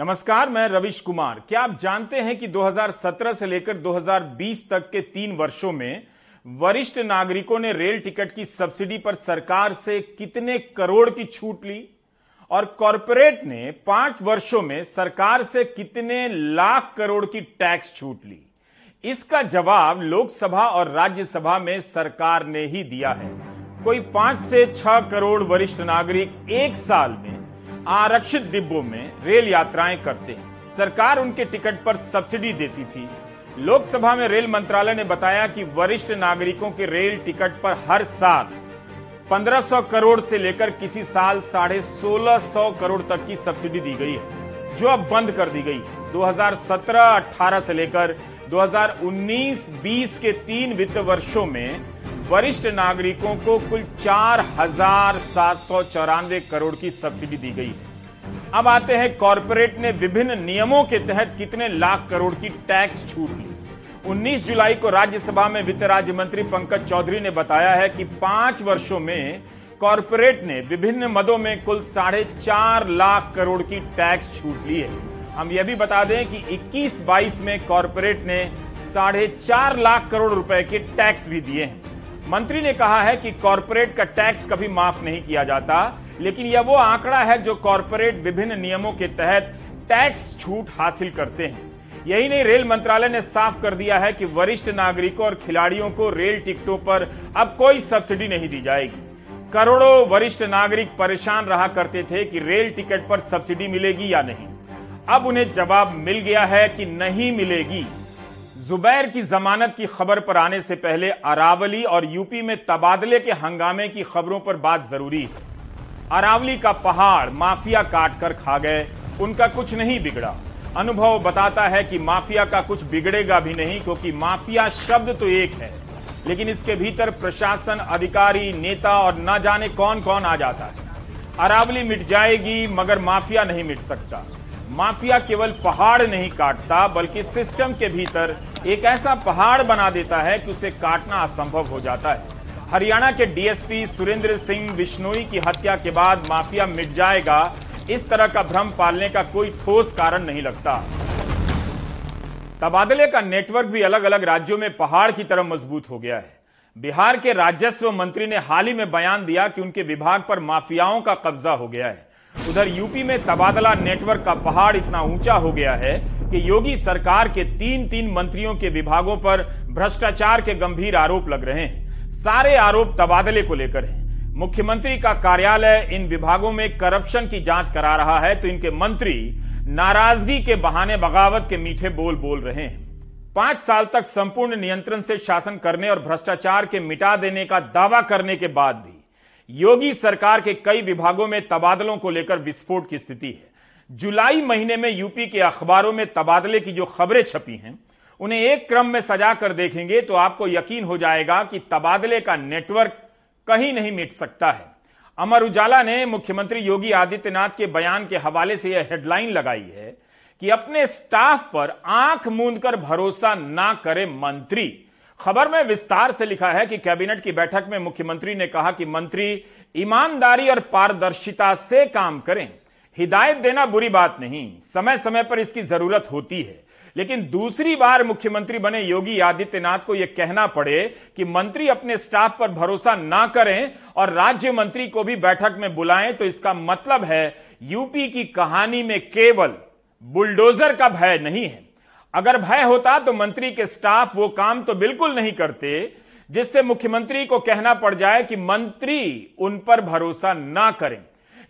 नमस्कार, मैं रविश कुमार। क्या आप जानते हैं कि 2017 से लेकर 2020 तक के तीन वर्षों में वरिष्ठ नागरिकों ने रेल टिकट की सब्सिडी पर सरकार से कितने करोड़ की छूट ली? और कॉरपोरेट ने पाँच वर्षों में सरकार से कितने लाख करोड़ की टैक्स छूट ली? इसका जवाब लोकसभा और राज्यसभा में सरकार ने ही दिया है। कोई पाँच से छह करोड़ वरिष्ठ नागरिक एक साल में आरक्षित डिब्बों में रेल यात्राएँ करते हैं। सरकार उनके टिकट पर सब्सिडी देती थी। लोकसभा में रेल मंत्रालय ने बताया कि वरिष्ठ नागरिकों के रेल टिकट पर हर साल 1500 करोड़ से लेकर किसी साल साढ़े सोलह सौ करोड़ तक की सब्सिडी दी गई है, जो अब बंद कर दी गई है। 2017-18 से लेकर 2019-20 के तीन वित्त वर्षों में वरिष्ठ नागरिकों को कुल चार हज़ार सात सौ चौरानवे करोड़ की सब्सिडी दी गई अब आते हैं, कॉरपोरेट ने विभिन्न नियमों के तहत कितने लाख करोड़ की टैक्स छूट ली? 19 जुलाई को राज्यसभा में वित्त राज्य मंत्री पंकज चौधरी ने बताया है कि पाँच वर्षों में कॉरपोरेट ने विभिन्न मदों में कुल साढ़े चार लाख करोड़ की टैक्स छूट ली है। हम यह भी बता दें कि 21-22 में कॉरपोरेट ने साढ़े चार लाख करोड़ रुपए के टैक्स भी दिए हैं। मंत्री ने कहा है कि कॉरपोरेट का टैक्स कभी माफ़ नहीं किया जाता, लेकिन यह वो आंकड़ा है जो कॉरपोरेट विभिन्न नियमों के तहत टैक्स छूट हासिल करते हैं। यही नहीं, रेल मंत्रालय ने साफ़ कर दिया है कि वरिष्ठ नागरिकों और खिलाड़ियों को रेल टिकटों पर अब कोई सब्सिडी नहीं दी जाएगी। करोड़ों वरिष्ठ नागरिक परेशान रहा करते थे कि रेल टिकट पर सब्सिडी मिलेगी या नहीं। अब उन्हें जवाब मिल गया है कि नहीं मिलेगी। जुबैर की जमानत की खबर पर आने से पहले अरावली और यूपी में तबादले के हंगामे की खबरों पर बात ज़रूरी है। अरावली का पहाड़ माफिया काट कर खा गए, उनका कुछ नहीं बिगड़ा। अनुभव बताता है कि माफिया का कुछ बिगड़ेगा भी नहीं, क्योंकि माफिया शब्द तो एक है। लेकिन इसके भीतर प्रशासन, अधिकारी, नेता और न जाने कौन कौन आ जाता है। अरावली मिट जाएगी, मगर माफिया नहीं मिट सकता। माफिया केवल पहाड़ नहीं काटता, बल्कि सिस्टम के भीतर एक ऐसा पहाड़ बना देता है कि उसे काटना असंभव हो जाता है। हरियाणा के डीएसपी सुरेंद्र सिंह बिश्नोई की हत्या के बाद माफिया मिट जाएगा। इस तरह का भ्रम पालने का कोई ठोस कारण नहीं लगता। तबादले का नेटवर्क भी अलग अलग राज्यों में पहाड़ की तरह मज़बूत हो गया है। बिहार के राजस्व मंत्री ने हाल ही में बयान दिया कि उनके विभाग पर माफियाओं का कब्जा हो गया है। उधर यूपी में तबादला नेटवर्क का पहाड़ इतना ऊँचा हो गया है कि योगी सरकार के तीन तीन मंत्रियों के विभागों पर भ्रष्टाचार के गंभीर आरोप लग रहे हैं। सारे आरोप तबादले को लेकर हैं। मुख्यमंत्री का कार्यालय इन विभागों में करप्शन की जाँच करा रहा है तो इनके मंत्री नाराज़गी के बहाने बगावत के मीठे बोल बोल रहे हैं। पाँच साल तक संपूर्ण नियंत्रण से शासन करने और भ्रष्टाचार के मिटा देने का दावा करने के बाद भी योगी सरकार के कई विभागों में तबादलों को लेकर विस्फोट की स्थिति है। जुलाई महीने में यूपी के अखबारों में तबादले की जो खबरें छपी हैं, उन्हें एक क्रम में सजा कर देखेंगे तो आपको यकीन हो जाएगा कि तबादले का नेटवर्क कहीं नहीं मिट सकता है। अमर उजाला ने मुख्यमंत्री योगी आदित्यनाथ के बयान के हवाले से यह हेडलाइन लगाई है कि अपने स्टाफ पर आँख मूंद कर भरोसा ना करे मंत्री। खबर में विस्तार से लिखा है कि कैबिनेट की बैठक में मुख्यमंत्री ने कहा कि मंत्री ईमानदारी और पारदर्शिता से काम करें। हिदायत देना बुरी बात नहीं। समय समय पर इसकी ज़रूरत होती है। लेकिन दूसरी बार मुख्यमंत्री बने योगी आदित्यनाथ को यह कहना पड़े कि मंत्री अपने स्टाफ पर भरोसा ना करें और राज्य मंत्री को भी बैठक में बुलाएँ तो इसका मतलब है यूपी की कहानी में केवल बुलडोजर का भय नहीं है। अगर भय होता तो मंत्री के स्टाफ वो काम तो बिल्कुल नहीं करते, जिससे मुख्यमंत्री को कहना पड़ जाए कि मंत्री उन पर भरोसा ना करें।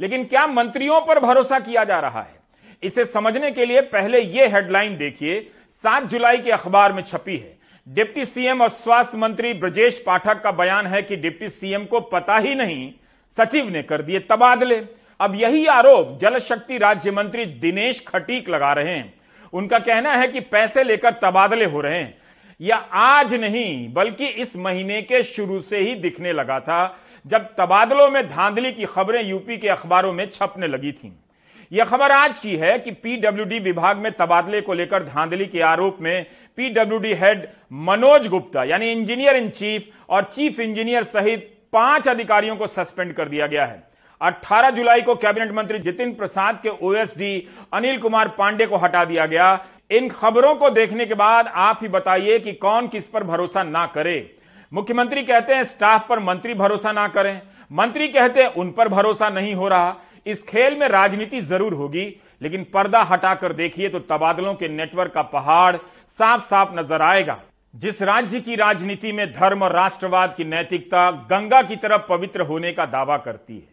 लेकिन क्या मंत्रियों पर भरोसा किया जा रहा है? इसे समझने के लिए पहले यह हेडलाइन देखिए। सात जुलाई के अखबार में छपी है। डिप्टी सीएम और स्वास्थ्य मंत्री ब्रजेश पाठक का बयान है कि डिप्टी सीएम को पता ही नहीं, सचिव ने कर दिए तबादले। अब यही आरोप जल शक्ति राज्य मंत्री दिनेश खटीक लगा रहे हैं। उनका कहना है कि पैसे लेकर तबादले हो रहे हैं या आज नहीं, बल्कि इस महीने के शुरू से ही दिखने लगा था, जब तबादलों में धांधली की खबरें यूपी के अखबारों में छपने लगी थीं। यह खबर आज की है कि पीडब्ल्यूडी विभाग में तबादले को लेकर धांधली के आरोप में पीडब्ल्यूडी हेड मनोज गुप्ता, यानी इंजीनियर इन चीफ और चीफ इंजीनियर सहित पाँच अधिकारियों को सस्पेंड कर दिया गया है 18 जुलाई को कैबिनेट मंत्री जितिन प्रसाद के ओएसडी अनिल कुमार पांडे को हटा दिया गया। इन खबरों को देखने के बाद आप ही बताइए कि कौन किस पर भरोसा ना करे। मुख्यमंत्री कहते हैं स्टाफ पर मंत्री भरोसा ना करें। मंत्री कहते हैं उन पर भरोसा नहीं हो रहा। इस खेल में राजनीति ज़रूर होगी, लेकिन पर्दा हटाकर देखिए तो तबादलों के नेटवर्क का पहाड़ साफ़ साफ़ नज़र आएगा। जिस राज्य की राजनीति में धर्म और राष्ट्रवाद की नैतिकता गंगा की तरफ़ पवित्र होने का दावा करती है।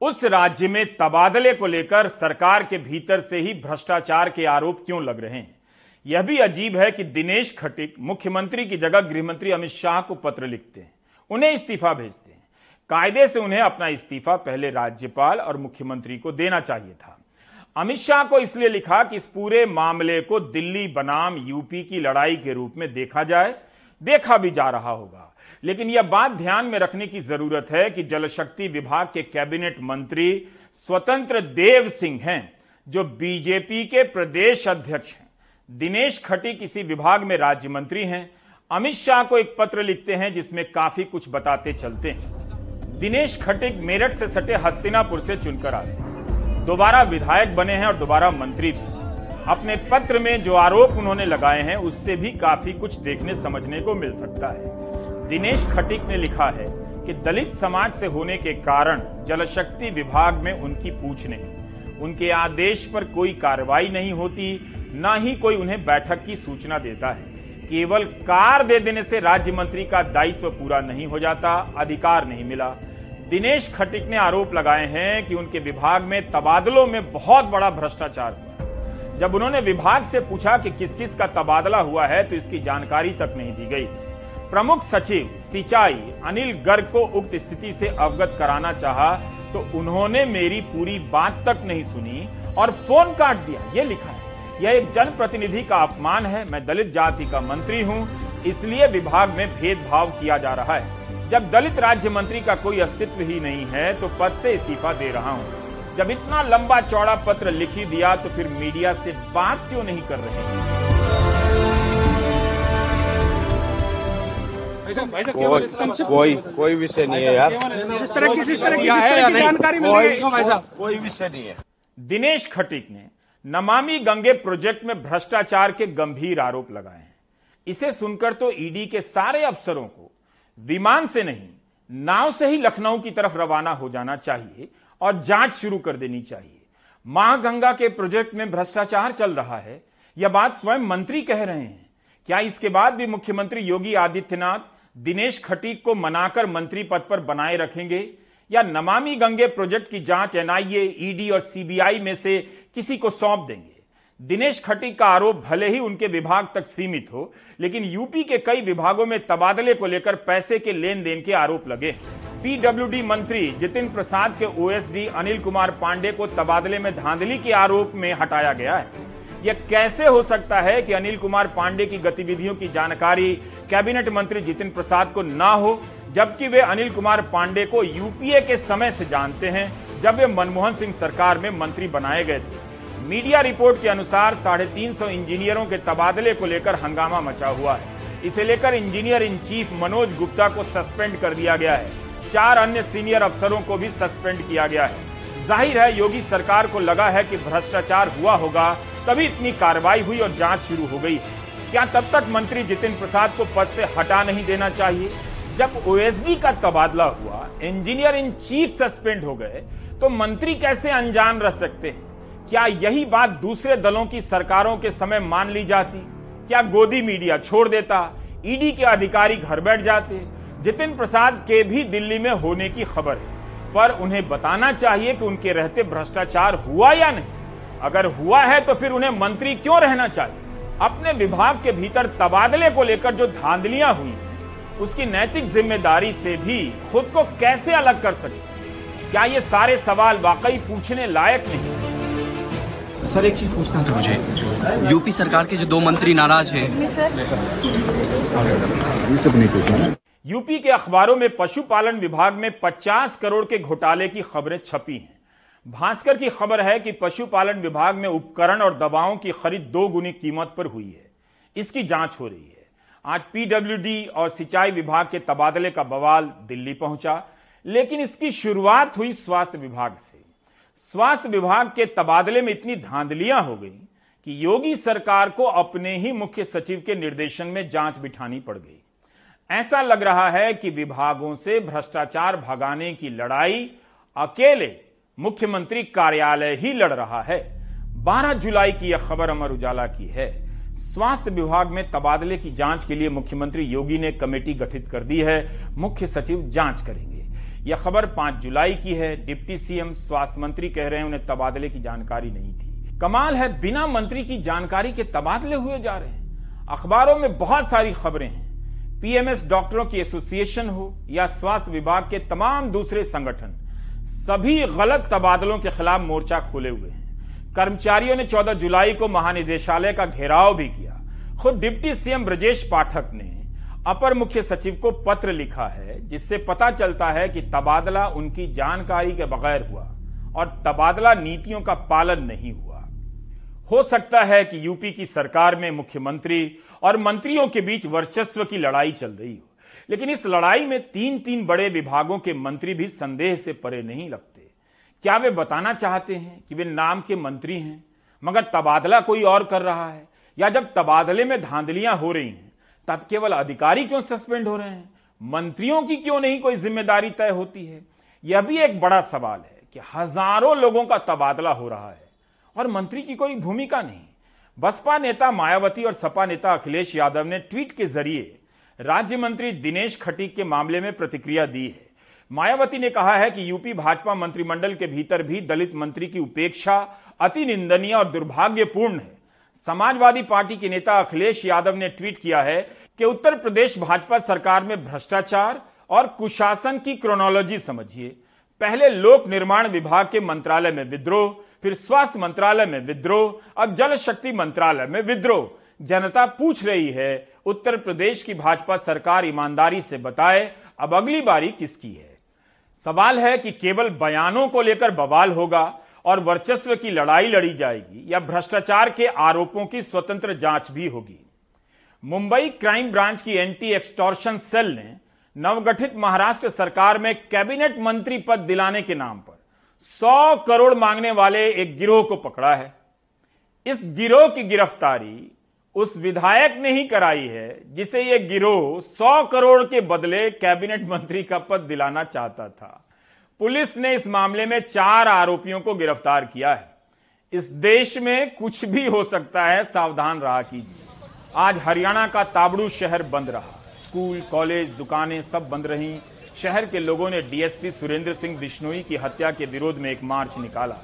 उस राज्य में तबादले को लेकर सरकार के भीतर से ही भ्रष्टाचार के आरोप क्यों लग रहे हैं? यह भी अजीब है कि दिनेश खटिक मुख्यमंत्री की जगह गृहमंत्री अमित शाह को पत्र लिखते हैं, उन्हें इस्तीफा भेजते हैं। कायदे से उन्हें अपना इस्तीफा पहले राज्यपाल और मुख्यमंत्री को देना चाहिए था। अमित शाह को इसलिए लिखा कि इस पूरे मामले को दिल्ली बनाम यूपी की लड़ाई के रूप में देखा जाए, देखा भी जा रहा होगा। लेकिन यह बात ध्यान में रखने की ज़रूरत है कि जल शक्ति विभाग के कैबिनेट मंत्री स्वतंत्र देव सिंह हैं, जो बीजेपी के प्रदेश अध्यक्ष हैं। दिनेश खटी किसी विभाग में राज्य मंत्री हैं। अमित शाह को एक पत्र लिखते हैं, जिसमें काफ़ी कुछ बताते चलते हैं। दिनेश खटिक मेरठ से सटे हस्तिनापुर से चुनकर आते हैं। दोबारा विधायक बने हैं और दोबारा मंत्री भी अपने पत्र में जो आरोप उन्होंने लगाए हैं, उससे भी काफ़ी कुछ देखने, समझने को मिल सकता है। दिनेश खटिक ने लिखा है कि दलित समाज से होने के कारण जलशक्ति विभाग में उनकी पूछ नहीं। उनके आदेश पर कोई कार्रवाई नहीं होती, ना ही कोई उन्हें बैठक की सूचना देता है। केवल कार दे देने से राज्य मंत्री का दायित्व पूरा नहीं हो जाता, अधिकार नहीं मिला। दिनेश खटिक ने आरोप लगाए हैं कि उनके विभाग में तबादलों में बहुत बड़ा भ्रष्टाचार हुआ। जब उन्होंने विभाग से पूछा कि किस किस का तबादला हुआ है तो इसकी जानकारी तक नहीं दी गई। प्रमुख सचिव सिंचाई अनिल गर्ग को उक्त स्थिति से अवगत कराना चाहा तो उन्होंने मेरी पूरी बात तक नहीं सुनी और फ़ोन काट दिया। ये लिखा है, यह एक जनप्रतिनिधि का अपमान है, मैं दलित जाति का मंत्री हूँ, इसलिए विभाग में भेदभाव किया जा रहा है। जब दलित राज्य मंत्री का कोई अस्तित्व ही नहीं है तो पद से इस्तीफा दे रहा हूँ। जब इतना लंबा चौड़ा पत्र लिखी दिया तो फिर मीडिया से बात क्यों नहीं कर रहे कोई कोई कोई विषय नहीं है यार। जिस तरह की जिस तरह की जिस तरह की जानकारी मिल रही है कोई विषय नहीं है। दिनेश खटीक ने नमामि गंगे प्रोजेक्ट में भ्रष्टाचार के गंभीर आरोप लगाए हैं। इसे सुनकर तो ईडी के सारे अफसरों को विमान से नहीं नाव से ही लखनऊ की तरफ़ रवाना हो जाना चाहिए और जाँच शुरू कर देनी चाहिए। महागंगा के प्रोजेक्ट में भ्रष्टाचार चल रहा है यह बात स्वयं मंत्री कह रहे हैं। क्या इसके बाद भी मुख्यमंत्री योगी आदित्यनाथ दिनेश खटीक को मनाकर मंत्री पद पर बनाए रखेंगे या नमामि गंगे प्रोजेक्ट की जाँच एनआईए, ईडी और सीबीआई में से किसी को सौंप देंगे? दिनेश खटीक का आरोप भले ही उनके विभाग तक सीमित हो, लेकिन यूपी के कई विभागों में तबादले को लेकर पैसे के लेन देन के आरोप लगे पीडब्ल्यूडी मंत्री जितिन प्रसाद के ओएसडी अनिल कुमार पांडे को तबादले में धांधली के आरोप में हटाया गया है। यह कैसे हो सकता है कि अनिल कुमार पांडे की गतिविधियों की जानकारी कैबिनेट मंत्री जितिन प्रसाद को ना हो, जबकि वे अनिल कुमार पांडे को यूपीए के समय से जानते हैं, जब वे मनमोहन सिंह सरकार में मंत्री बनाए गए थे। मीडिया रिपोर्ट के अनुसार साढ़े तीन सौ इंजीनियरों के तबादले को लेकर हंगामा मचा हुआ है। इसे लेकर engineer in chief Manoj Gupta को सस्पेंड कर दिया गया है। चार अन्य सीनियर अफसरों को भी सस्पेंड किया गया है। ज़ाहिर है, योगी सरकार को लगा है कि भ्रष्टाचार हुआ होगा तभी इतनी कार्रवाई हुई और जाँच शुरू हो गई। क्या तब तक मंत्री जितिन प्रसाद को पद से हटा नहीं देना चाहिए? जब ओएसडी का तबादला हुआ इंजीनियर इन चीफ सस्पेंड हो गए तो मंत्री कैसे अनजान रह सकते हैं? क्या यही बात दूसरे दलों की सरकारों के समय मान ली जाती? क्या गोदी मीडिया छोड़ देता? ईडी के अधिकारी घर बैठ जाते? जितिन प्रसाद के भी दिल्ली में होने की खबर है। पर उन्हें बताना चाहिए कि उनके रहते भ्रष्टाचार हुआ या नहीं। अगर हुआ है तो फिर उन्हें मंत्री क्यों रहना चाहिए? अपने विभाग के भीतर तबादले को लेकर जो धांधलियाँ हुई उसकी नैतिक ज़िम्मेदारी से भी खुद को कैसे अलग कर सके? क्या ये सारे सवाल वाकई पूछने लायक नहीं? सर एक चीज़ पूछना था मुझे। यूपी सरकार के जो दो मंत्री नाराज़ हैं। ये सब नहीं पूछना। यूपी के अखबारों में पशुपालन विभाग में 50 करोड़ के घोटाले की खबरें छपी हैं। भास्कर की खबर है कि पशुपालन विभाग में उपकरण और दवाओं की खरीद दो गुनी कीमत पर हुई है। इसकी जाँच हो रही है। आज पीडब्ल्यूडी और सिंचाई विभाग के तबादले का बवाल दिल्ली पहुँचा, लेकिन इसकी शुरुआत हुई स्वास्थ्य विभाग से। स्वास्थ्य विभाग के तबादले में इतनी धांधलियाँ हो गई कि योगी सरकार को अपने ही मुख्य सचिव के निर्देशन में जाँच बिठानी पड़ गई। ऐसा लग रहा है कि विभागों से भ्रष्टाचार भगाने की लड़ाई अकेले मुख्यमंत्री कार्यालय ही लड़ रहा है। 12 जुलाई की यह खबर अमर उजाला की है। स्वास्थ्य विभाग में तबादले की जाँच के लिए मुख्यमंत्री योगी ने कमेटी गठित कर दी है। मुख्य सचिव जाँच करेंगे। यह खबर 5 जुलाई की है। डिप्टी सीएम स्वास्थ्य मंत्री कह रहे हैं उन्हें तबादले की जानकारी नहीं थी। कमाल है, बिना मंत्री की जानकारी के तबादले हुए जा रहे हैं। अखबारों में बहुत सारी खबरें हैं। पीएमएस डॉक्टरों की एसोसिएशन हो या स्वास्थ्य विभाग के तमाम दूसरे संगठन। सभी गलत तबादलों के खिलाफ मोर्चा खोले हुए हैं। कर्मचारियों ने 14 जुलाई को महानिदेशालय का घेराव भी किया। खुद डिप्टी सीएम ब्रजेश पाठक ने अपर मुख्य सचिव को पत्र लिखा है, जिससे पता चलता है कि तबादला उनकी जानकारी के बगैर हुआ और तबादला नीतियों का पालन नहीं हुआ। हो सकता है कि यूपी की सरकार में मुख्यमंत्री और मंत्रियों के बीच वर्चस्व की लड़ाई चल रही हो। लेकिन इस लड़ाई में तीन तीन बड़े विभागों के मंत्री भी संदेह से परे नहीं लगते। क्या वे बताना चाहते हैं कि वे नाम के मंत्री हैं, मगर तबादला कोई और कर रहा है? या जब तबादले में धांधलियाँ हो रही हैं, तब केवल अधिकारी क्यों सस्पेंड हो रहे हैं? मंत्रियों की क्यों नहीं कोई ज़िम्मेदारी तय होती है? यह भी एक बड़ा सवाल है कि हज़ारों लोगों का तबादला हो रहा है, और मंत्री की कोई भूमिका नहीं। बसपा नेता मायावती और सपा नेता अखिलेश यादव ने ट्वीट के ज़रिए राज्य मंत्री दिनेश खटीक के मामले में प्रतिक्रिया दी है। मायावती ने कहा है कि यूपी भाजपा मंत्रिमंडल के भीतर भी दलित मंत्री की उपेक्षा अति निंदनीय और दुर्भाग्यपूर्ण है। समाजवादी पार्टी के नेता अखिलेश यादव ने ट्वीट किया है कि उत्तर प्रदेश भाजपा सरकार में भ्रष्टाचार और कुशासन की क्रोनोलॉजी समझिए। पहले लोक निर्माण विभाग के मंत्रालय में विद्रोह, फिर स्वास्थ्य मंत्रालय में विद्रोह, अब जल शक्ति मंत्रालय में विद्रोह। जनता पूछ रही है उत्तर प्रदेश की भाजपा सरकार ईमानदारी से बताए, अब अगली बारी किसकी है? सवाल है कि केवल बयानों को लेकर बवाल होगा और वर्चस्व की लड़ाई लड़ी जाएगी या भ्रष्टाचार के आरोपों की स्वतंत्र जाँच भी होगी। मुंबई क्राइम ब्रांच की एंटी एक्सटॉर्शन सेल ने नवगठित महाराष्ट्र सरकार में कैबिनेट मंत्री पद दिलाने के नाम पर 100 करोड़ मांगने वाले एक गिरोह को पकड़ा है। इस गिरोह की गिरफ्तारी उस विधायक ने ही कराई है, जिसे यह गिरोह सौ करोड़ के बदले कैबिनेट मंत्री का पद दिलाना चाहता था। पुलिस ने इस मामले में चार आरोपियों को गिरफ़्तार किया है। इस देश में कुछ भी हो सकता है, सावधान रहा कीजिए। आज हरियाणा का ताबड़ू शहर बंद रहा। स्कूल, कॉलेज, दुकानें सब बंद रहीं। शहर के लोगों ने डीएसपी सुरेंद्र सिंह बिश्नोई की हत्या के विरोध में एक मार्च निकाला।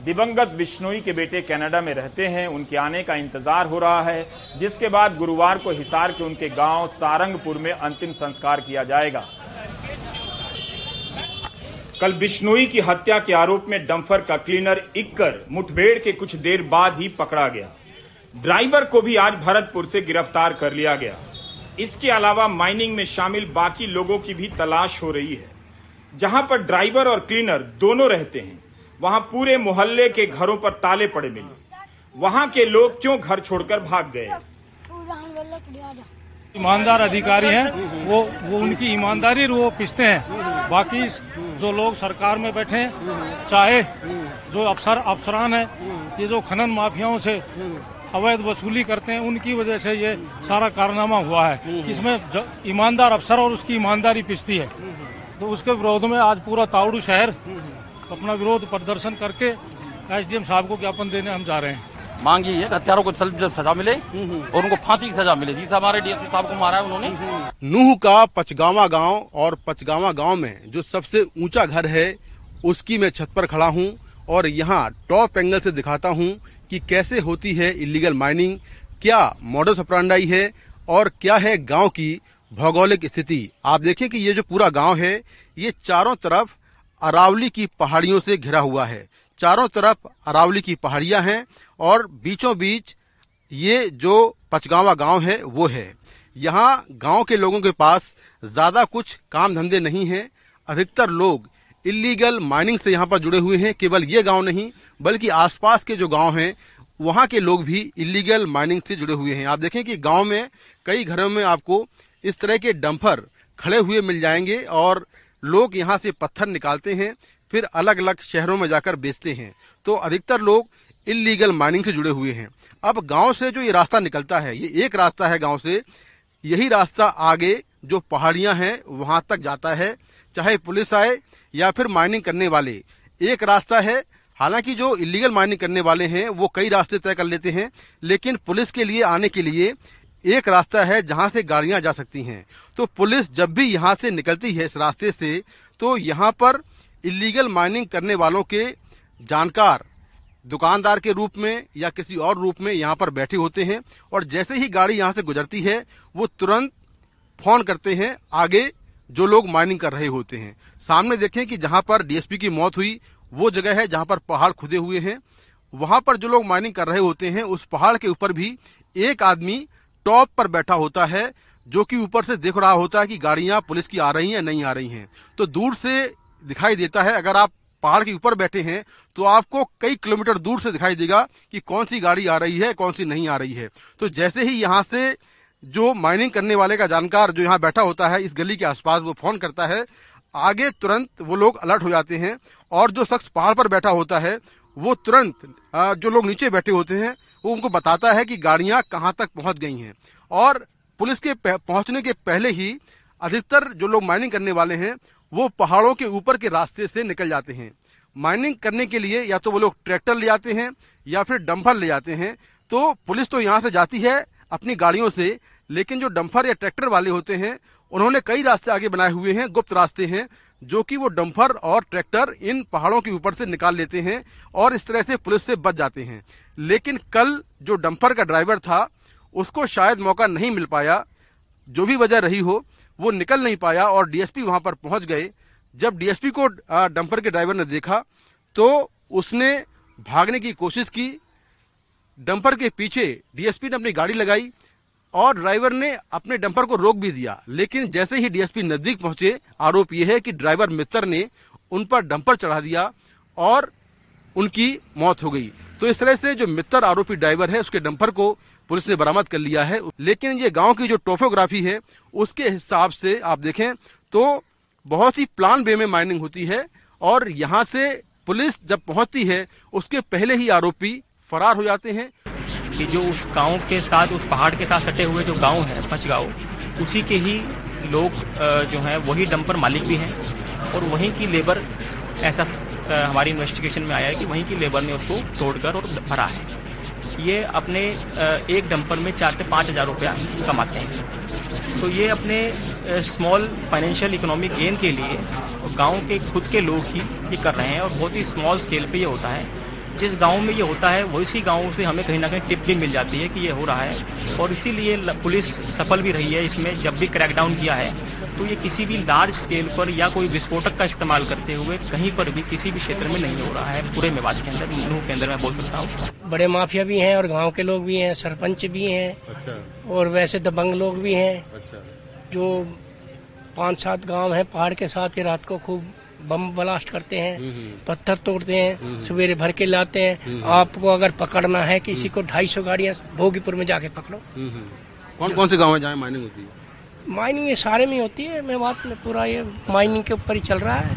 दिवंगत बिश्नोई के बेटे कनाडा में रहते हैं, उनके आने का इंतज़ार हो रहा है, जिसके बाद गुरुवार को हिसार के उनके गाँव सारंगपुर में अंतिम संस्कार किया जाएगा। कल बिश्नोई की हत्या के आरोप में डंफर का क्लीनर इक्कर मुठभेड़ के कुछ देर बाद ही पकड़ा गया। ड्राइवर को भी आज भरतपुर से गिरफ़्तार कर लिया गया। इसके अलावा माइनिंग में शामिल बाकी लोगों की भी तलाश हो रही है, जहाँ पर ड्राइवर और क्लीनर दोनों रहते हैं। वहाँ पूरे मोहल्ले के घरों पर ताले पड़े मिले। वहाँ के लोग क्यों घर छोड़कर भाग गए? ईमानदार अधिकारी हैं, वो वो उनकी ईमानदारी वो पिसते हैं। बाकी जो लोग सरकार में बैठे हैं चाहे जो अफसर, अफसरान है, ये जो खनन माफियाओं से अवैध वसूली करते हैं, उनकी वजह से ये सारा कारनामा हुआ है। इसमें ईमानदार अफसर और उसकी ईमानदारी पिसती है। तो उसके विरोध में आज पूरा ताउडू शहर अपना विरोध प्रदर्शन करके एसडीएम साहब को ज्ञापन देने हम जा रहे हैं। मांगी है हत्यारों को जल्द सजा मिले और उनको फांसी की सजा मिले। जिस हमारे डीएसपी साहब को मारा है उन्होंने। नूह का पचगावा गाँव और पचगावा गाँव में जो सबसे ऊँचा घर है उसकी मैं छत पर खड़ा हूँ और यहाँ टॉप एंगल से दिखाता हूँ कि कैसे होती है इलीगल माइनिंग क्या मॉडल सप्रांडाई है और क्या है गाँव की भौगोलिक स्थिति। आप देखिए कि ये जो पूरा गाँव है ये चारों तरफ़ अरावली की पहाड़ियों से घिरा हुआ है। चारों तरफ़ अरावली की पहाड़ियाँ हैं और बीचों बीच ये जो पचगावा गाँव है, वो है। यहाँ गाँव के लोगों के पास ज़्यादा कुछ काम धंधे नहीं है। अधिकतर लोग इलीगल माइनिंग से यहाँ पर जुड़े हुए हैं। केवल ये गाँव नहीं, बल्कि आसपास के जो गाँव हैं, वहाँ के लोग भी इलीगल माइनिंग से जुड़े हुए हैं। आप देखें कि गाँव में कई घरों में आपको इस तरह के डंपर खड़े हुए मिल जाएँगे और लोग यहाँ से पत्थर निकालते हैं, फिर अलग अलग शहरों में जाकर बेचते हैं। तो अधिकतर लोग इलीगल माइनिंग से जुड़े हुए हैं। अब गाँव से जो ये रास्ता निकलता है, ये एक रास्ता है गाँव से, यही रास्ता आगे जो पहाड़ियाँ हैं, वहाँ तक जाता है, चाहे पुलिस आए या फिर माइनिंग करने वाले। एक रास्ता है, हालाँकि जो इलीगल माइनिंग करने वाले हैं, वो कई रास्ते तय कर लेते हैं, लेकिन पुलिस के लिए आने के लिए एक रास्ता है जहाँ से गाड़ियाँ जा सकती हैं। तो पुलिस जब भी यहाँ से निकलती है इस रास्ते से तो यहाँ पर इलीगल माइनिंग करने वालों के जानकार दुकानदार के रूप में या किसी और रूप में यहाँ पर बैठे होते हैं और जैसे ही गाड़ी यहाँ से गुजरती है, वो तुरंत फ़ोन करते हैं आगे जो लोग माइनिंग कर रहे होते हैं। सामने देखें कि जहाँ पर डीएसपी की मौत हुई, वो जगह है जहाँ पर पहाड़ खुदे हुए हैं। वहाँ पर जो लोग माइनिंग कर रहे होते हैं, उस पहाड़ के ऊपर भी एक आदमी टॉप पर बैठा होता है, जो कि ऊपर से देख रहा होता है कि गाड़ियाँ पुलिस की आ रही हैं, नहीं आ रही हैं। तो दूर से दिखाई देता है, अगर आप पहाड़ के ऊपर बैठे हैं तो आपको कई किलोमीटर दूर से दिखाई देगा कि कौन सी गाड़ी आ रही है, कौन सी नहीं आ रही है। तो जैसे ही यहाँ से जो माइनिंग करने वाले का जानकार जो यहाँ बैठा होता है, इस गली के आसपास वो फ़ोन करता है, आगे तुरंत वो लोग अलर्ट हो जाते हैं, और जो शख्स पहाड़ पर बैठा होता है, वो तुरंत जो लोग नीचे बैठे होते हैं वो उनको बताता है कि गाड़ियाँ कहाँ तक पहुँच गई हैं। और पुलिस के पहुँचने के पहले ही अधिकतर जो लोग माइनिंग करने वाले हैं, वो पहाड़ों के ऊपर के रास्ते से निकल जाते हैं। माइनिंग करने के लिए या तो वो लोग ट्रैक्टर ले जाते हैं या फिर डंफर ले जाते हैं। तो पुलिस तो यहाँ से जाती है अपनी गाड़ियों से, लेकिन जो डंफर या ट्रैक्टर वाले होते हैं, उन्होंने कई रास्ते आगे बनाए हुए हैं, गुप्त रास्ते हैं जो कि वो डंफर और ट्रैक्टर इन पहाड़ों के ऊपर से निकाल लेते हैं और इस तरह से पुलिस से बच जाते हैं। लेकिन कल जो डंफर का ड्राइवर था, उसको शायद मौका नहीं मिल पाया। जो भी वजह रही हो, वो निकल नहीं पाया और डीएसपी वहाँ पर पहुँच गए। जब डीएसपी को डंपर के ड्राइवर ने देखा तो उसने भागने की कोशिश की। डंपर के पीछे डीएसपी ने अपनी गाड़ी लगाई और ड्राइवर ने अपने डंपर को रोक भी दिया। लेकिन जैसे ही डीएसपी नज़दीक पहुँचे, आरोप यह है कि ड्राइवर मित्र ने उन पर डंपर चढ़ा दिया और उनकी मौत हो गई। तो इस तरह से जो मित्र आरोपी ड्राइवर है, उसके डंपर को पुलिस ने बरामद कर लिया है। लेकिन ये गाँव की जो टोपोग्राफी है, उसके हिसाब से आप देखें तो बहुत ही प्लान वे में माइनिंग होती है और यहाँ से पुलिस जब पहुँचती है, उसके पहले ही आरोपी फरार हो जाते हैं। कि जो उस गाँव के साथ, उस पहाड़ के साथ सटे हुए जो गाँव है पच गाँव उसी के ही लोग जो हैं, वही डंपर मालिक भी हैं और वहीं की लेबर ऐसा हमारी इन्वेस्टिगेशन में आया है कि वहीं की लेबर ने उसको तोड़कर और भरा है। ये अपने एक डंपर में चार से पाँच हज़ार रुपया कमाते हैं। तो ये अपने स्मॉल फाइनेंशियल इकोनॉमिक गेन के लिए गाँव के खुद के लोग ही ये कर रहे हैं और बहुत ही स्मॉल स्केल पे ये होता है। जिस गाँव में ये होता है वो इसी गाँव से हमें कहीं ना कहीं टिप भी मिल जाती है कि ये हो रहा है और इसीलिए पुलिस सफल भी रही है इसमें जब भी क्रैकडाउन किया है तो ये किसी भी लार्ज स्केल पर या कोई विस्फोटक का इस्तेमाल करते हुए कहीं पर भी किसी भी क्षेत्र में नहीं हो रहा है पूरे मेवात के अंदर नूह के अंदर मैं बोल सकता हूँ बड़े माफिया भी हैं और गाँव के लोग भी हैं सरपंच भी हैं अच्छा। और वैसे दबंग लोग भी हैं अच्छा। जो पाँच सात गाँव हैं पहाड़ के साथ ही रात को खूब बम ब्लास्ट करते हैं हम्म, हम्म। पत्थर तोड़ते हैं हम्म, सवेरे भर के लाते हैं। आपको अगर पकड़ना है किसी को ढाई सौ गाड़ियाँ भोगीपुर में जाके पकड़ो। कौन कौन से गाँव में जाए माइनिंग होती है? माइनिंग ये सारे में होती है। मैं बात में पूरा ये माइनिंग के ऊपर ही चल रहा है।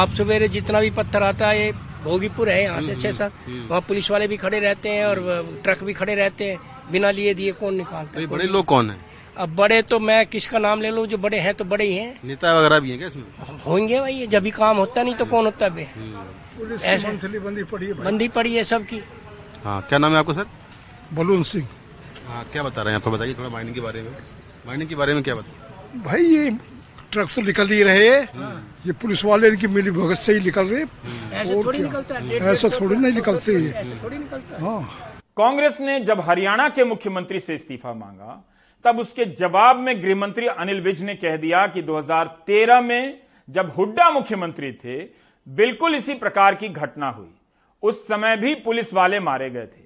आप सवेरे जितना भी पत्थर आता है ये भोगीपुर है यहाँ से छह सात वहाँ पुलिस वाले भी खड़े रहते हैं और ट्रक भी खड़े रहते हैं। बिना लिए दिए कौन निकालते है? बड़े लोग कौन है? अब बड़े तो मैं किसका नाम ले लूँ? जो बड़े हैं तो बड़े ही हैं। नेता वगैरह भी हैं क्या इसमें? होंगे भाई जब भी काम होता नहीं तो कौन होता है ऐसे बंदी पड़ी है बंदी पड़ी है सबकी। हाँ क्या नाम है आपको सर? बलून सिंह। हाँ क्या बता रहे हैं? आप बताइए थोड़ा माइनिंग के बारे में। माइनिंग के बारे में क्या बता भाई ये ट्रक से निकल ही रहे। ये पुलिस वाले इनकी मिली भगत से ही निकल रहे। और क्या। ऐसा थोड़ी नहीं निकलते। हाँ। कांग्रेस ने जब हरियाणा के मुख्यमंत्री से इस्तीफा मांगा तब उसके जवाब में गृहमंत्री अनिल विज ने कह दिया कि 2013 में जब हुड्डा मुख्यमंत्री थे, बिल्कुल इसी प्रकार की घटना हुई। उस समय भी पुलिस वाले मारे गए थे।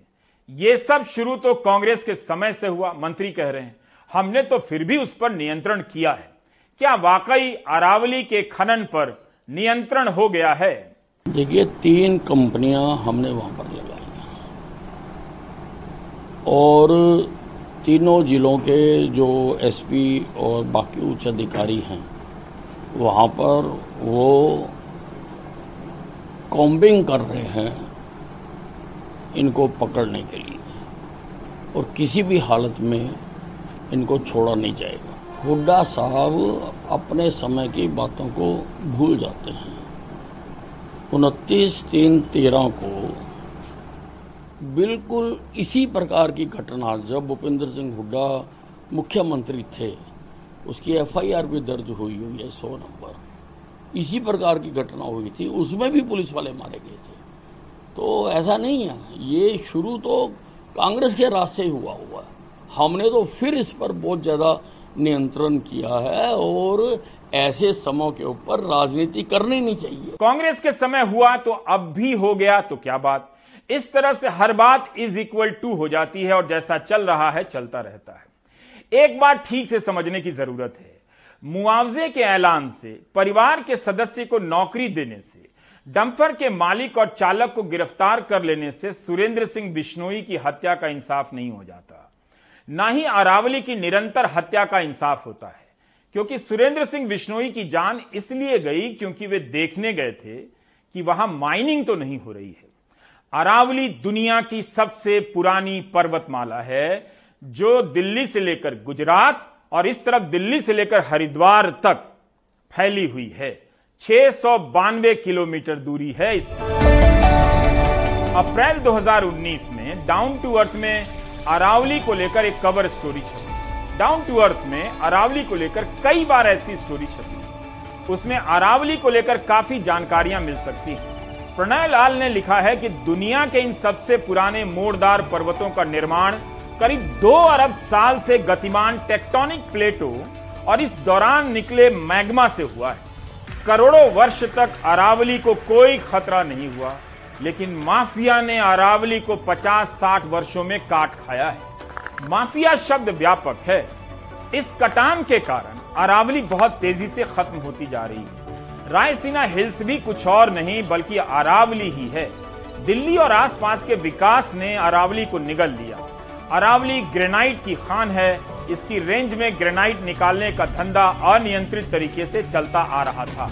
यह सब शुरू तो कांग्रेस के समय से हुआ, मंत्री कह रहे हैं। हमने तो फिर भी उस पर नियंत्रण किया है। क्या वाकई अरावली के खनन पर नियंत्रण हो गया है? देखिए, तीन कंपनियाँ हमने वहाँ पर लगाई और तीनों जिलों के जो एसपी और बाकी उच्च अधिकारी हैं, वहाँ पर वो कॉम्बिंग कर रहे हैं इनको पकड़ने के लिए। और किसी भी हालत में इनको छोड़ा नहीं जाएगा। हुड्डा साहब अपने समय की बातों को भूल जाते हैं। उनतीस तीन तेरह को बिल्कुल इसी प्रकार की घटना जब भूपेंद्र सिंह हुड्डा मुख्यमंत्री थे, उसकी एफआईआर भी दर्ज हुई हुई है सौ नंबर। इसी प्रकार की घटना हुई थी, उसमें भी पुलिस वाले मारे गए थे। तो ऐसा नहीं है, ये शुरू तो कांग्रेस के रास्ते ही हुआ हुआ हमने तो फिर इस पर बहुत ज़्यादा नियंत्रण किया है और ऐसे समय के ऊपर राजनीति करनी नहीं चाहिए। कांग्रेस के समय हुआ तो अब भी हो गया तो क्या बात? इस तरह से हर बात इज़ इक्वल टू हो जाती है और जैसा चल रहा है, चलता रहता है। एक बात ठीक से समझने की ज़रूरत है। मुआवजे के ऐलान से, परिवार के सदस्य को नौकरी देने से, डंपर के मालिक और चालक को गिरफ़्तार कर लेने से सुरेंद्र सिंह बिश्नोई की हत्या का इंसाफ नहीं हो जाता। ना ही अरावली की निरंतर हत्या का इंसाफ होता है, क्योंकि सुरेंद्र सिंह बिश्नोई की जान इसलिए गई क्योंकि वे देखने गए थे कि वहाँ माइनिंग तो नहीं हो रही है। अरावली दुनिया की सबसे पुरानी पर्वतमाला है, जो दिल्ली से लेकर गुजरात और इस तरफ़ दिल्ली से लेकर हरिद्वार तक फैली हुई है। छह किलोमीटर दूरी है इसकी अप्रैल 2019 में डाउन टू अर्थ में अरावली को लेकर एक कवर स्टोरी छपी। डाउन टू अर्थ में अरावली को लेकर कई बार ऐसी स्टोरी छपी। उसमें अरावली को लेकर काफ़ी जानकारियाँ मिल सकती हैं। प्रणय लाल ने लिखा है कि दुनिया के इन सबसे पुराने मोड़दार पर्वतों का निर्माण करीब दो अरब साल से गतिमान टेक्टोनिक प्लेटों और इस दौरान निकले मैग्मा से हुआ है। करोड़ों वर्ष तक अरावली को कोई खतरा नहीं हुआ, लेकिन माफिया ने अरावली को 50-60 वर्षों में काट खाया है। माफिया शब्द व्यापक है। इस कटान के कारण अरावली बहुत तेज़ी से खत्म होती जा रही है। रायसीना हिल्स भी कुछ और नहीं, बल्कि अरावली ही है। दिल्ली और आसपास के विकास ने अरावली को निगल लिया। अरावली ग्रेनाइट की खान है। इसकी रेंज में ग्रेनाइट निकालने का धंधा अनियंत्रित तरीके से चलता आ रहा था।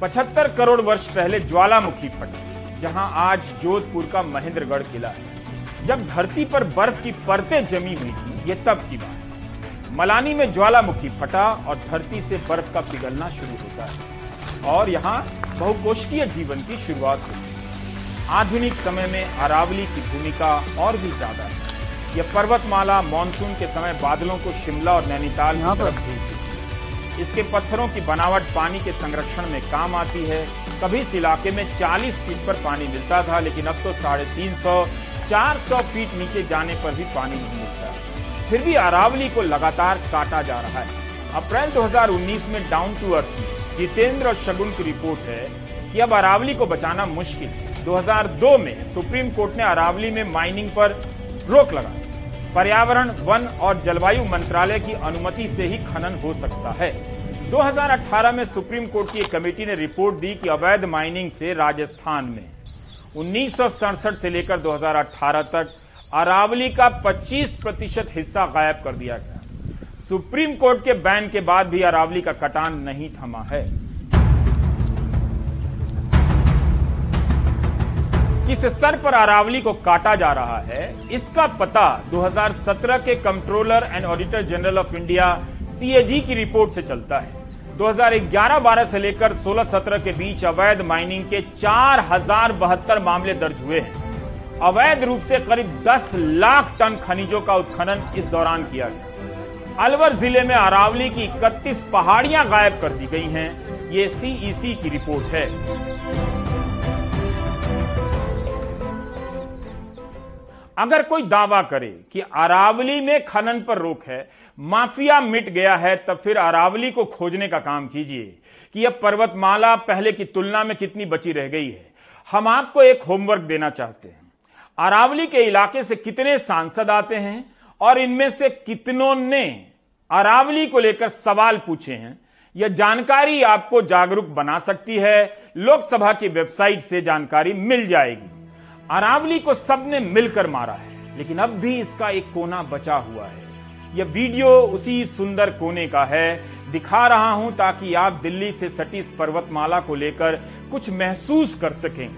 पचहत्तर करोड़ वर्ष पहले ज्वालामुखी फटी जहाँ आज जोधपुर का महेंद्रगढ़ किला है। जब धरती पर बर्फ़ की परतें जमी हुई थी, ये तब की बात। मलानी में ज्वालामुखी फटा और धरती से बर्फ़ का पिघलना शुरू होता है। और यहाँ बहुकोष्ठीय जीवन की शुरुआत होती है। आधुनिक समय में अरावली की भूमिका और भी ज़्यादा है। यह पर्वतमाला मानसून के समय बादलों को शिमला और नैनीताल की तरफ़ भेजती इसके पत्थरों की बनावट पानी के संरक्षण में काम आती है। कभी इस इलाके में 40 फीट पर पानी मिलता था लेकिन अब तो साढ़े तीन सौ चार सौ फीट नीचे जाने पर भी पानी नहीं मिलता। फिर भी अरावली को लगातार काटा जा रहा है। अप्रैल 2019 में डाउन टू अर्थ जितेंद्र और शगुन की रिपोर्ट है कि अब अरावली को बचाना मुश्किल। है 2002 में सुप्रीम कोर्ट ने अरावली में माइनिंग पर रोक लगा पर्यावरण, वन और जलवायु मंत्रालय की अनुमति से ही खनन हो सकता है। 2018 में सुप्रीम कोर्ट की एक कमेटी ने रिपोर्ट दी कि अवैध माइनिंग से राजस्थान में उन्नीस से लेकर 2018 तक अरावली का 25 प्रतिशत हिस्सा गायब कर दिया गया। सुप्रीम कोर्ट के बैन के बाद भी अरावली का कटान नहीं थमा है। किस स्तर पर अरावली को काटा जा रहा है, इसका पता 2017 के controller and auditor general of India, CAG की रिपोर्ट से चलता है। 2011-12 से लेकर 16-17 के बीच अवैध माइनिंग के चार हज़ार बहत्तर मामले दर्ज हुए हैं। अवैध रूप से करीब 10 लाख टन खनिजों का उत्खनन इस दौरान किया गया। अलवर ज़िले में अरावली की इकतीस पहाड़ियाँ गायब कर दी गई हैं। ये सीईसी की रिपोर्ट है। अगर कोई दावा करे कि अरावली में खनन पर रोक है, माफिया मिट गया है, तब फिर अरावली को खोजने का काम कीजिए कि यह पर्वतमाला पहले की तुलना में कितनी बची रह गई है। हम आपको एक होमवर्क देना चाहते हैं। अरावली के इलाके से कितने सांसद आते हैं और इनमें से कितनों ने अरावली को लेकर सवाल पूछे हैं? यह जानकारी आपको जागरूक बना सकती है। लोकसभा की वेबसाइट से जानकारी मिल जाएगी। अरावली को सबने मिलकर मारा है, लेकिन अब भी इसका एक कोना बचा हुआ है। यह वीडियो उसी सुंदर कोने का है। दिखा रहा हूँ ताकि आप दिल्ली से सटी इस पर्वतमाला को लेकर कुछ महसूस कर सकें।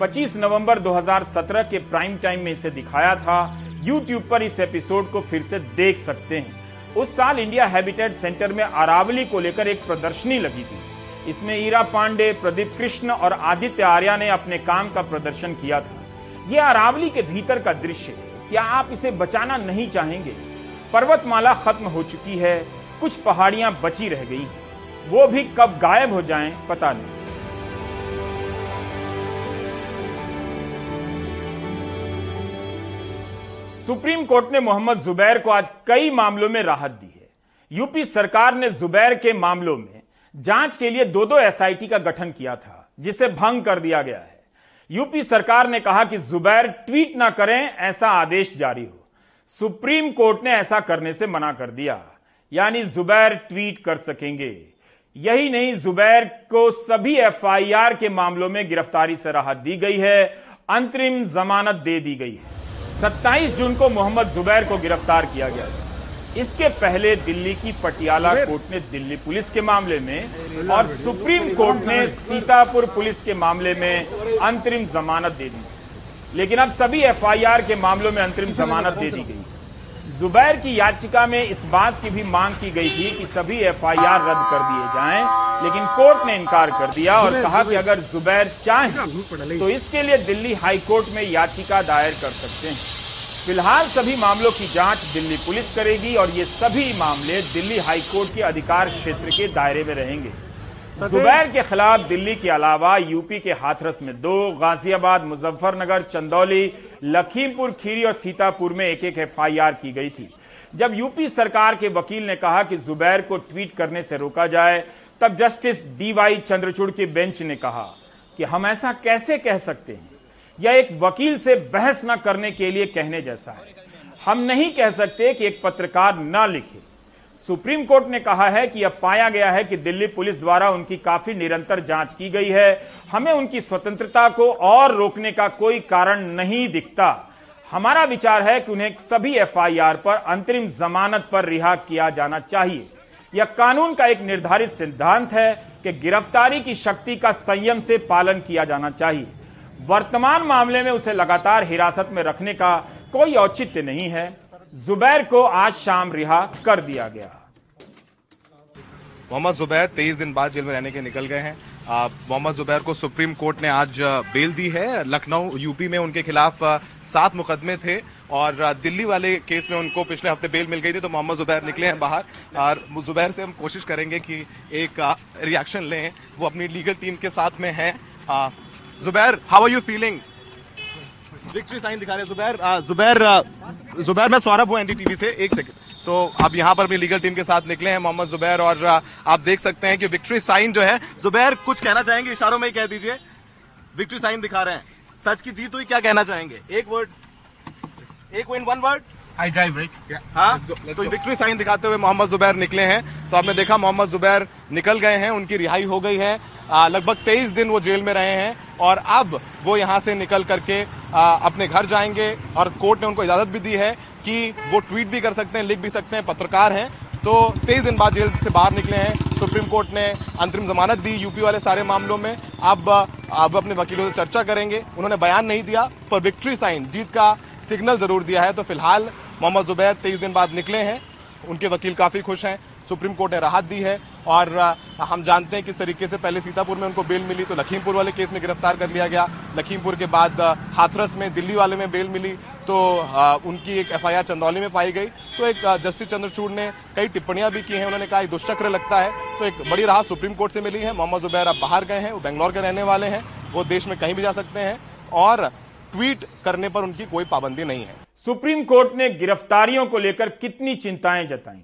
25 नवंबर 2017 के प्राइम टाइम में इसे दिखाया था। यूट्यूब पर इस एपिसोड को फिर से देख सकते हैं। उस साल इंडिया हैबिटेट सेंटर में अरावली को लेकर एक प्रदर्शनी लगी थी। इसमें ईरा पांडे, प्रदीप कृष्ण और आदित्य आर्या ने अपने काम का प्रदर्शन किया था। यह अरावली के भीतर का दृश्य है। क्या आप इसे बचाना नहीं चाहेंगे? पर्वतमाला खत्म हो चुकी है। कुछ पहाड़ियाँ बची रह गई हैं। वो भी कब गायब हो जाएँ, पता नहीं। सुप्रीम कोर्ट ने मोहम्मद जुबैर को आज कई मामलों में राहत दी है। यूपी सरकार ने जुबैर के मामलों में जाँच के लिए दो दो एसआईटी का गठन किया था, जिसे भंग कर दिया गया है। यूपी सरकार ने कहा कि जुबैर ट्वीट ना करें, ऐसा आदेश जारी हो। सुप्रीम कोर्ट ने ऐसा करने से मना कर दिया। यानी जुबैर ट्वीट कर सकेंगे। यही नहीं, जुबैर को सभी एफआईआर के मामलों में गिरफ्तारी से राहत दी गई है। अंतरिम जमानत दे दी गई है। 27 जून को मोहम्मद जुबैर को गिरफ़्तार किया गया। इसके पहले दिल्ली की पटियाला कोर्ट ने दिल्ली पुलिस के मामले में और सुप्रीम कोर्ट ने सीतापुर पुलिस के मामले में अंतरिम जमानत दे दी। लेकिन अब सभी एफआईआर के मामलों में अंतरिम जमानत दे दी गई। जुबैर की याचिका में इस बात की भी मांग की गई थी कि सभी एफआईआर रद्द कर दिए जाएँ, लेकिन कोर्ट ने इनकार कर दिया और कहा कि अगर जुबैर चाहें तो इसके लिए दिल्ली हाईकोर्ट में याचिका दायर कर सकते हैं। फ़िलहाल सभी मामलों की जाँच दिल्ली पुलिस करेगी और ये सभी मामले दिल्ली हाईकोर्ट के अधिकार क्षेत्र के दायरे में रहेंगे। जुबैर के खिलाफ दिल्ली के अलावा यूपी के हाथरस में दो, गाजियाबाद, मुजफ्फरनगर, चंदौली, लखीमपुर, खीरी और सीतापुर में एक एक एफआईआर की गई थी। जब यूपी सरकार के वकील ने कहा कि जुबैर को ट्वीट करने से रोका जाए, तब जस्टिस डीवाई चंद्रचूड़ के बेंच ने कहा कि हम ऐसा कैसे कह सकते हैं? यह एक वकील से बहस न करने के लिए कहने जैसा है? हम नहीं कह सकते कि एक पत्रकार न लिखे। सुप्रीम कोर्ट ने कहा है कि अब पाया गया है कि दिल्ली पुलिस द्वारा उनकी काफ़ी निरंतर जाँच की गई है। हमें उनकी स्वतंत्रता को और रोकने का कोई कारण नहीं दिखता। हमारा विचार है कि उन्हें सभी एफआईआर पर अंतरिम जमानत पर रिहा किया जाना चाहिए। यह कानून का एक निर्धारित सिद्धांत है कि गिरफ्तारी की शक्ति का संयम से पालन किया जाना चाहिए। वर्तमान मामले में उसे लगातार हिरासत में रखने का कोई औचित्य नहीं है। जुबैर को आज शाम रिहा कर दिया गया। मोहम्मद जुबैर तेईस दिन बाद जेल में रहने के निकल गए हैं। मोहम्मद जुबैर को सुप्रीम कोर्ट ने आज बेल दी है। लखनऊ, यूपी में उनके खिलाफ सात मुकदमे थे और दिल्ली वाले केस में उनको पिछले हफ़्ते बेल मिल गई थी तो मोहम्मद जुबैर निकले हैं बाहर। और जुबैर से हम कोशिश करेंगे कि एक रिएक्शन लें। वो अपनी लीगल टीम के साथ में हैं। Zubair how are you feeling victory sign दिखा रहे जुबैर। जुबैर जुबैर, मैं सौरभ हूँ एनडीटीवी से। एक सेकंड तो आप यहाँ पर भी लीगल टीम के साथ निकले हैं मोहम्मद जुबैर और आप देख सकते हैं कि विक्ट्री साइन जो है जुबैर कुछ कहना चाहेंगे? इशारों में ही कह दीजिए। विक्ट्री साइन दिखा रहे हैं। सच की जीत हुई क्या कहना चाहेंगे? एक वर्ड एक win one word I drive right हाँ तो विक्ट्री साइन दिखाते हुए मोहम्मद जुबैर निकले हैं। तो आपने देखा मोहम्मद जुबैर निकल गए हैं उनकी रिहाई हो गई है। लगभग तेईस दिन वो जेल में रहे हैं और अब वो यहाँ से निकल करके आ, अपने घर जाएँगे और कोर्ट ने उनको इजाज़त भी दी है। कि वो ट्वीट भी कर सकते हैं, लिख भी सकते हैं, पत्रकार हैं। तो तेईस दिन बाद जेल से बाहर निकले हैं। सुप्रीम कोर्ट ने अंतरिम जमानत दी यूपी वाले सारे मामलों में। अब अब अपने वकीलों से चर्चा करेंगे। उन्होंने बयान नहीं दिया, पर विक्ट्री साइन जीत का सिग्नल ज़रूर दिया है। तो फ़िलहाल मोहम्मद जुबैर तेईस दिन बाद निकले हैं। उनके वकील काफ़ी खुश हैं, सुप्रीम कोर्ट ने राहत दी है और हम जानते हैं किस तरीके से पहले सीतापुर में उनको बेल मिली तो लखीमपुर वाले केस में गिरफ़्तार कर लिया गया। लखीमपुर के बाद हाथरस में दिल्ली वाले में बेल मिली तो उनकी एक एफआईआर चंदौली में पाई गई। तो एक जस्टिस चंद्रचूड़ ने कई टिप्पणियाँ भी की हैं, उन्होंने कहा दुष्चक्र लगता है। तो एक बड़ी राहत सुप्रीम कोर्ट से मिली है। मोहम्मद जुबैर अब बाहर गए हैं, वो बेंगलोर के रहने वाले हैं, वो देश में कहीं भी जा सकते हैं और ट्वीट करने पर उनकी कोई पाबंदी नहीं है। सुप्रीम कोर्ट ने गिरफ्तारियों को लेकर कितनी चिंताएँ जताई।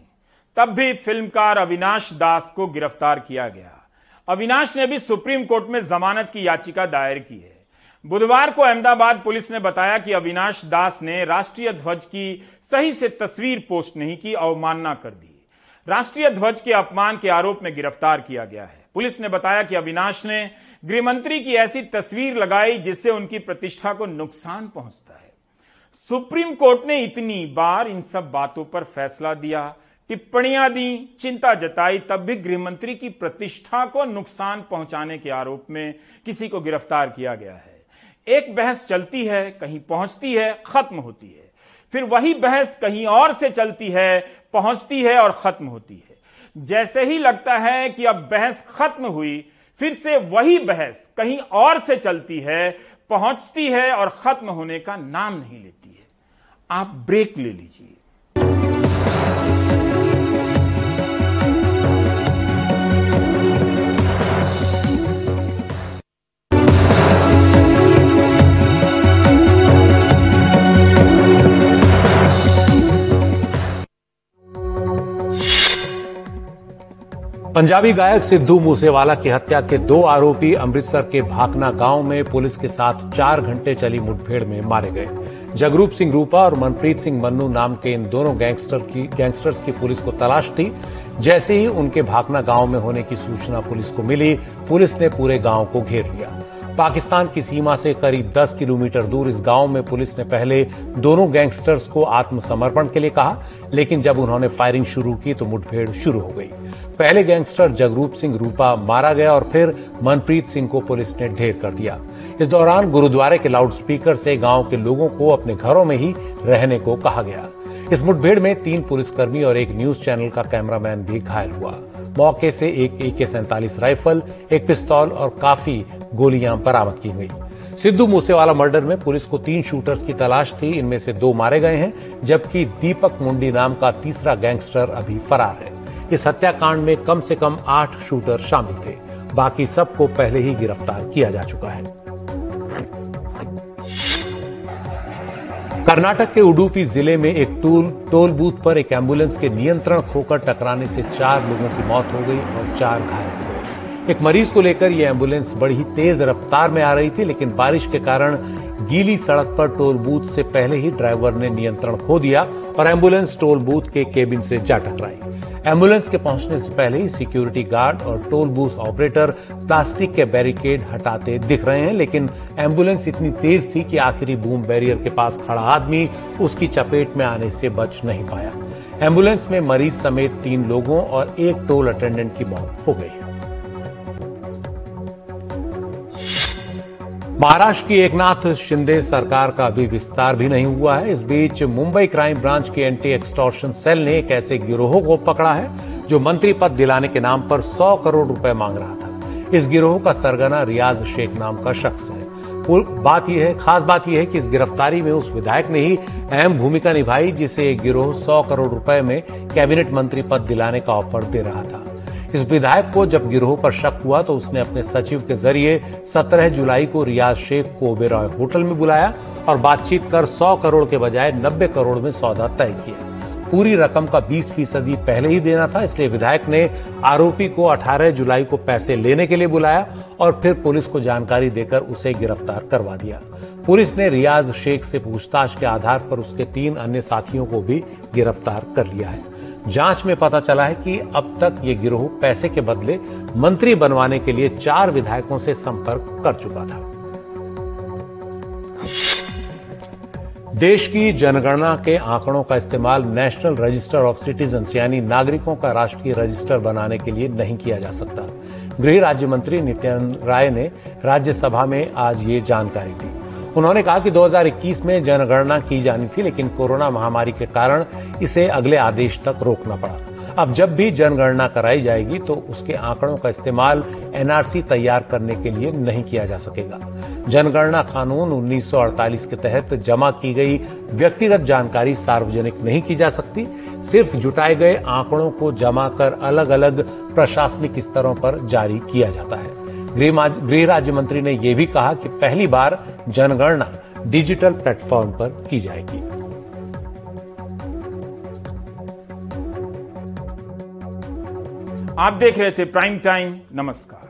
तब भी फिल्मकार अविनाश दास को गिरफ़्तार किया गया। अविनाश ने भी सुप्रीम कोर्ट में जमानत की याचिका दायर की है। बुधवार को अहमदाबाद पुलिस ने बताया कि अविनाश दास ने राष्ट्रीय ध्वज की सही से तस्वीर पोस्ट नहीं की, अवमानना कर दी। राष्ट्रीय ध्वज के अपमान के आरोप में गिरफ़्तार किया गया है। पुलिस ने बताया कि अविनाश ने गृहमंत्री की ऐसी तस्वीर लगाई जिससे उनकी प्रतिष्ठा को नुकसान पहुँचता सुप्रीम कोर्ट ने इतनी बार इन सब बातों पर फैसला दिया, टिप्पणियाँ दी, चिंता जताई, तब भी गृहमंत्री की प्रतिष्ठा को नुकसान पहुँचाने के आरोप में किसी को गिरफ़्तार किया गया है। एक बहस चलती है, कहीं पहुँचती है, खत्म होती है। फिर वही बहस कहीं और से चलती है, पहुँचती है और खत्म होती है। जैसे ही लगता है कि अब बहस खत्म हुई, फिर से वही बहस कहीं और से चलती है पहुँचती है और खत्म होने का नाम नहीं लेती है। आप ब्रेक ले लीजिए। पंजाबी गायक सिद्धू मूसेवाला की हत्या के दो आरोपी अमृतसर के भाकना गाँव में पुलिस के साथ चार घंटे चली मुठभेड़ में मारे गए। जगरूप सिंह रूपा और मनप्रीत सिंह मन्नू नाम के इन दोनों गैंगस्टर की गैंगस्टर्स की पुलिस को तलाश थी। जैसे ही उनके भाकना गाँव में होने की सूचना पुलिस को मिली, पुलिस ने पूरे गाँव को घेर लिया। पाकिस्तान की सीमा से करीब 10 किलोमीटर दूर इस गाँव में पुलिस ने पहले दोनों गैंगस्टर्स को आत्मसमर्पण के लिए कहा, लेकिन जब उन्होंने फायरिंग शुरू की तो मुठभेड़ शुरू हो गई। पहले गैंगस्टर जगरूप सिंह रूपा मारा गया और फिर मनप्रीत सिंह को पुलिस ने ढेर कर दिया। इस दौरान गुरुद्वारे के लाउडस्पीकर से गाँव के लोगों को अपने घरों में ही रहने को कहा गया। इस मुठभेड़ में तीन पुलिसकर्मी और एक न्यूज़ चैनल का कैमरामैन भी घायल हुआ। मौके से एक ए के सैंतालीस राइफल, एक पिस्तौल और काफ़ी गोलियाँ बरामद की गई। सिद्धू मूसेवाला मर्डर में पुलिस को तीन शूटर्स की तलाश थी। इनमें से दो मारे गए हैं, जबकि दीपक मुंडी नाम का तीसरा गैंगस्टर अभी फरार है। इस हत्याकांड में कम से कम आठ शूटर शामिल थे। बाकी सबको पहले ही गिरफ़्तार किया जा चुका है। कर्नाटक के उडुपी ज़िले में एक टोल टोल बूथ पर एक एंबुलेंस के नियंत्रण खोकर टकराने से चार लोगों की मौत हो गई और चार घायल हो गए। एक मरीज़ को लेकर यह एंबुलेंस बड़ी ही तेज रफ्तार में आ रही थी, लेकिन बारिश के कारण गीली सड़क पर टोल बूथ से पहले ही ड्राइवर ने नियंत्रण खो दिया और एंबुलेंस टोल बूथ के केबिन से जा टकराई। एंबुलेंस के पहुँचने से पहले ही सिक्योरिटी गार्ड और टोल बूथ ऑपरेटर प्लास्टिक के बैरिकेड हटाते दिख रहे हैं, लेकिन एंबुलेंस इतनी तेज थी कि आखिरी बूम बैरियर के पास खड़ा आदमी उसकी चपेट में आने से बच नहीं पाया। एंबुलेंस में मरीज़ समेत तीन लोगों और एक टोल अटेंडेंट की मौत हो गई। महाराष्ट्र की एकनाथ शिंदे सरकार का अभी विस्तार भी नहीं हुआ है। इस बीच मुंबई क्राइम ब्रांच की एंटी एक्सटॉर्शन सेल ने एक ऐसे गिरोह को पकड़ा है, जो मंत्री पद दिलाने के नाम पर 100 करोड़ रुपए मांग रहा था। इस गिरोह का सरगना रियाज शेख नाम का शख्स है। बात यह है, खास बात यह है कि इस गिरफ्तारी में उस विधायक ने ही अहम भूमिका निभाई, जिसे गिरोह 100 करोड़ रुपए में कैबिनेट मंत्री पद दिलाने का ऑफ़र दे रहा था। इस विधायक को जब गिरोह पर शक हुआ तो उसने अपने सचिव के ज़रिए 17 जुलाई को रियाज शेख को ओबेरॉय होटल में बुलाया और बातचीत कर 100 करोड़ के बजाय 90 करोड़ में सौदा तय किया। पूरी रकम का 20 फ़ीसदी पहले ही देना था, इसलिए विधायक ने आरोपी को 18 जुलाई को पैसे लेने के लिए बुलाया और फिर पुलिस को जानकारी देकर उसे गिरफ़्तार करवा दिया। पुलिस ने रियाज शेख से पूछताछ के आधार पर उसके तीन अन्य साथियों को भी गिरफ़्तार कर लिया है। जाँच में पता चला है कि अब तक ये गिरोह पैसे के बदले मंत्री बनवाने के लिए चार विधायकों से संपर्क कर चुका था। देश की जनगणना के आंकड़ों का इस्तेमाल नेशनल रजिस्टर ऑफ़ सिटीजन्स, यानी नागरिकों का राष्ट्रीय रजिस्टर बनाने के लिए नहीं किया जा सकता। गृह राज्य मंत्री नित्यानंद राय ने राज्यसभा में आज ये जानकारी दी। उन्होंने कहा कि 2021 में जनगणना की जानी थी, लेकिन कोरोना महामारी के कारण इसे अगले आदेश तक रोकना पड़ा। अब जब भी जनगणना कराई जाएगी तो उसके आंकड़ों का इस्तेमाल एनआरसी तैयार करने के लिए नहीं किया जा सकेगा। जनगणना कानून 1948 के तहत जमा की गई व्यक्तिगत जानकारी सार्वजनिक नहीं की जा सकती, सिर्फ़ जुटाए गए आंकड़ों को जमा कर अलग अलग प्रशासनिक स्तरों पर जारी किया जाता है। गृह राज्य मंत्री ने यह भी कहा कि पहली बार जनगणना डिजिटल प्लेटफॉर्म पर की जाएगी। आप देख रहे थे प्राइम टाइम, नमस्कार।